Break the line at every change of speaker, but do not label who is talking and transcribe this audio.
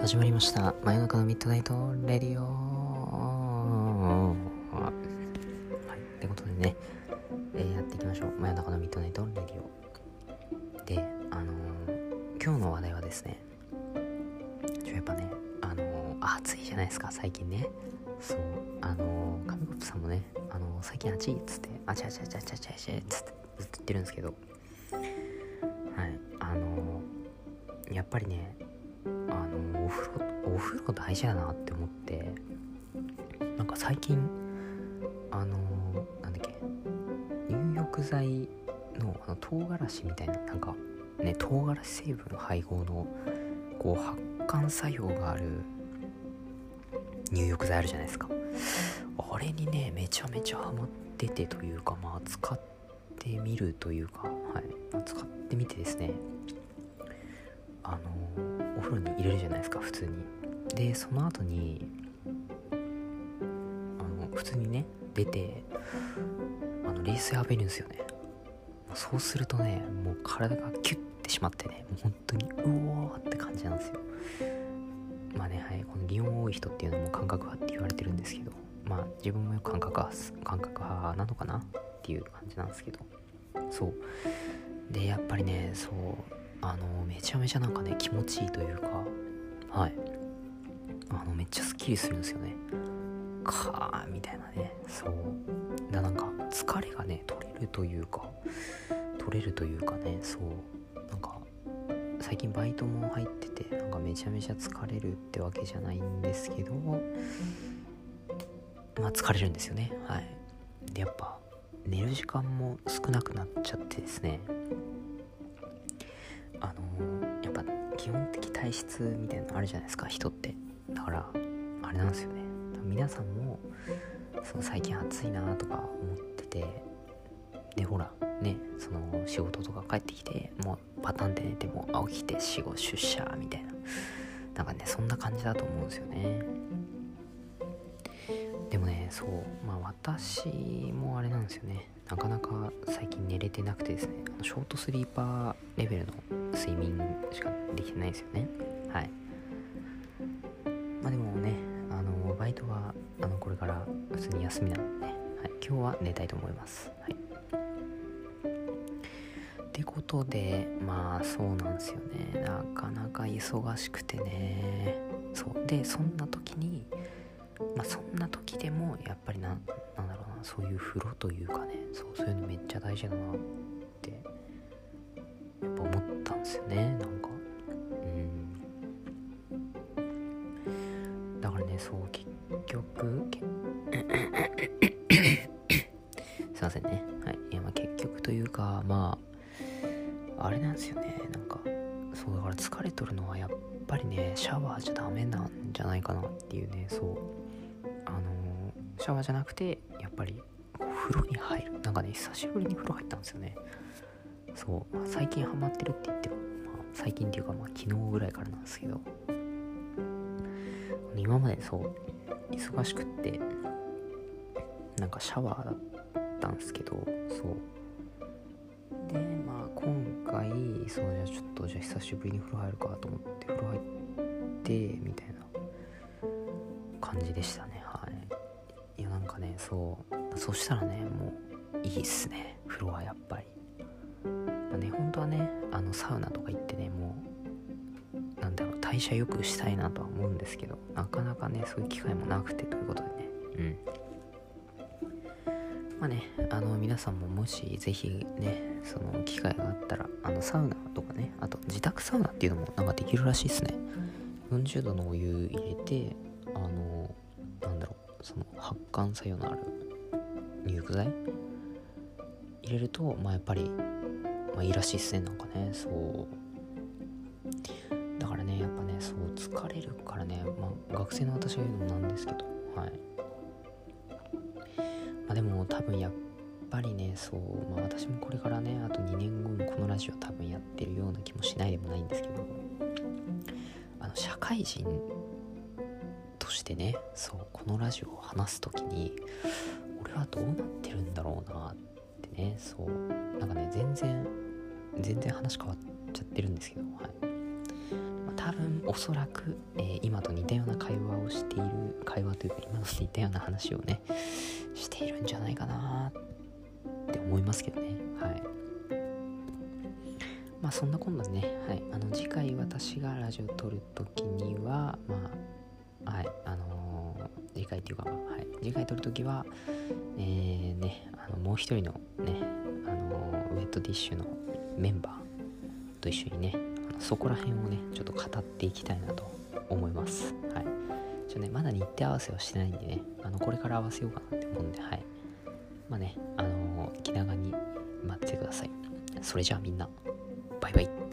始まりました。真夜中のミッドナイトレディオ。はいってことでね、えーやっていきましょう。真夜中のミッドナイトレディオ。であのー今日の話題はですねちょやっぱねあのー暑いじゃないですか最近ね。そうあのー、紙コップさんもねあの最近暑いっつってあちゃちゃちゃちゃちゃちゃっつってずっと言ってるんですけど。はいあのやっぱりねあのお風呂お風呂大事だなって思ってなんか最近あのなんだっけ入浴剤のあの唐辛子みたいななんかね唐辛子成分の配合のこう発汗作用がある入浴剤あるじゃないですか。あれにねめちゃめちゃハマっててというかまあ使ってみるというかはい、使ってみてですね。あのお風呂に入れるじゃないですか普通に。でその後にあの普通にね出てあの冷水浴びるんですよね。そうするとねもう体がキュッてしまってねもう本当にうおーって感じなんですよ。まあねはいこの擬音多い人っていうのも感覚派って言われてるんですけどまあ自分もよく感覚派感覚派なのかなっていう感じなんですけど。そう。でやっぱりねそうあのめちゃめちゃなんかね気持ちいいというかはい。あのめっちゃスッキリするんですよね。かーみたいなね。そう。だなんか疲れがね取れるというか取れるというかねそう。なんか最近バイトも入っててなんかめちゃめちゃ疲れるってわけじゃないんですけどまあ疲れるんですよね。はい。でやっぱ寝る時間も少なくなっちゃってですね。基本的体質みたいなのあるじゃないですか人って。だからあれなんですよね。皆さんもその最近暑いなとか思っててでほらねその仕事とか帰ってきてもうパターンで寝てもあ起きて仕事出社みたいな。なんかねそんな感じだと思うんですよね。でもねそうまあ私もあれなんですよね。なかなか最近寝れてなくてですね。あのショートスリーパーレベルの睡眠しかできてないですよね。はい。まあでもねあのバイトはあのこれから普通に休みなので、ね、はい、今日は寝たいと思います。はい。ってことでまあそうなんですよね。なかなか忙しくてね。そう。でそんな時にまあそんな時でもやっぱりなそういう風呂というかねそうそういうのめっちゃ大事だなってやっぱ思ったんですよねなんか。うん。だからねそう結局 すいませんね。はい。いやまあ結局というかまああれなんですよね。なんかそうだから疲れとるのはやっぱりねシャワーじゃダメなんじゃないかなっていうねそう。あのシャワーじゃなくてっぱり風呂に入る。なんかね久しぶりに風呂入ったんですよね。そう、最近ハマってるって言っても、まあ、最近っていうかまあ昨日ぐらいからなんですけど。今までそう忙しくってなんかシャワーだったんですけどそう。でまあ今回そうじゃあちょっとじゃあ久しぶりに風呂入るかと思って風呂入ってみたいな感じでしたね。そう。そしたらねもういいっすね。風呂はやっぱり。まあね本当はねあのサウナとか行ってねもうなんだろう代謝良くしたいなとは思うんですけどなかなかねそういう機会もなくてということでね。うん。まあねあの皆さんももしぜひねその機会があったらあのサウナとかねあと自宅サウナっていうのもなんかできるらしいですね。40度のお湯入れてあのその発汗作用のある入浴剤？入れるとまあやっぱり、まあ、いいらしいっすねなんかね。そう。だからねやっぱねそう疲れるからね、まあ、学生の私が言うのもなんですけど。はい。まあでも多分やっぱりねそう。まあ私もこれからねあと2年後もこのラジオ多分やってるような気もしないでもないんですけど。あの社会人してねそうこのラジオを話す時に俺はどうなってるんだろうなってねそうなんかね全然全然話変わっちゃってるんですけどはい、まあ多分おそらく、えー、今と似たような会話をしている会話というか今と似たような話をねしているんじゃないかなって思いますけどねはい。まあそんなこんなね、はい、あの次回私がラジオ撮る時にはまあはいあのー、次回というか、はい、次回撮る時はえー、ねあのもう一人のねあのー、ウェットティッシュのメンバーと一緒にねそこら辺をねちょっと語っていきたいなと思います。はい。ちょねまだ日程合わせはしてないんでねあのこれから合わせようかなって思うんではい。まあねあのー、気長に待っててください。それじゃあみんなバイバイ。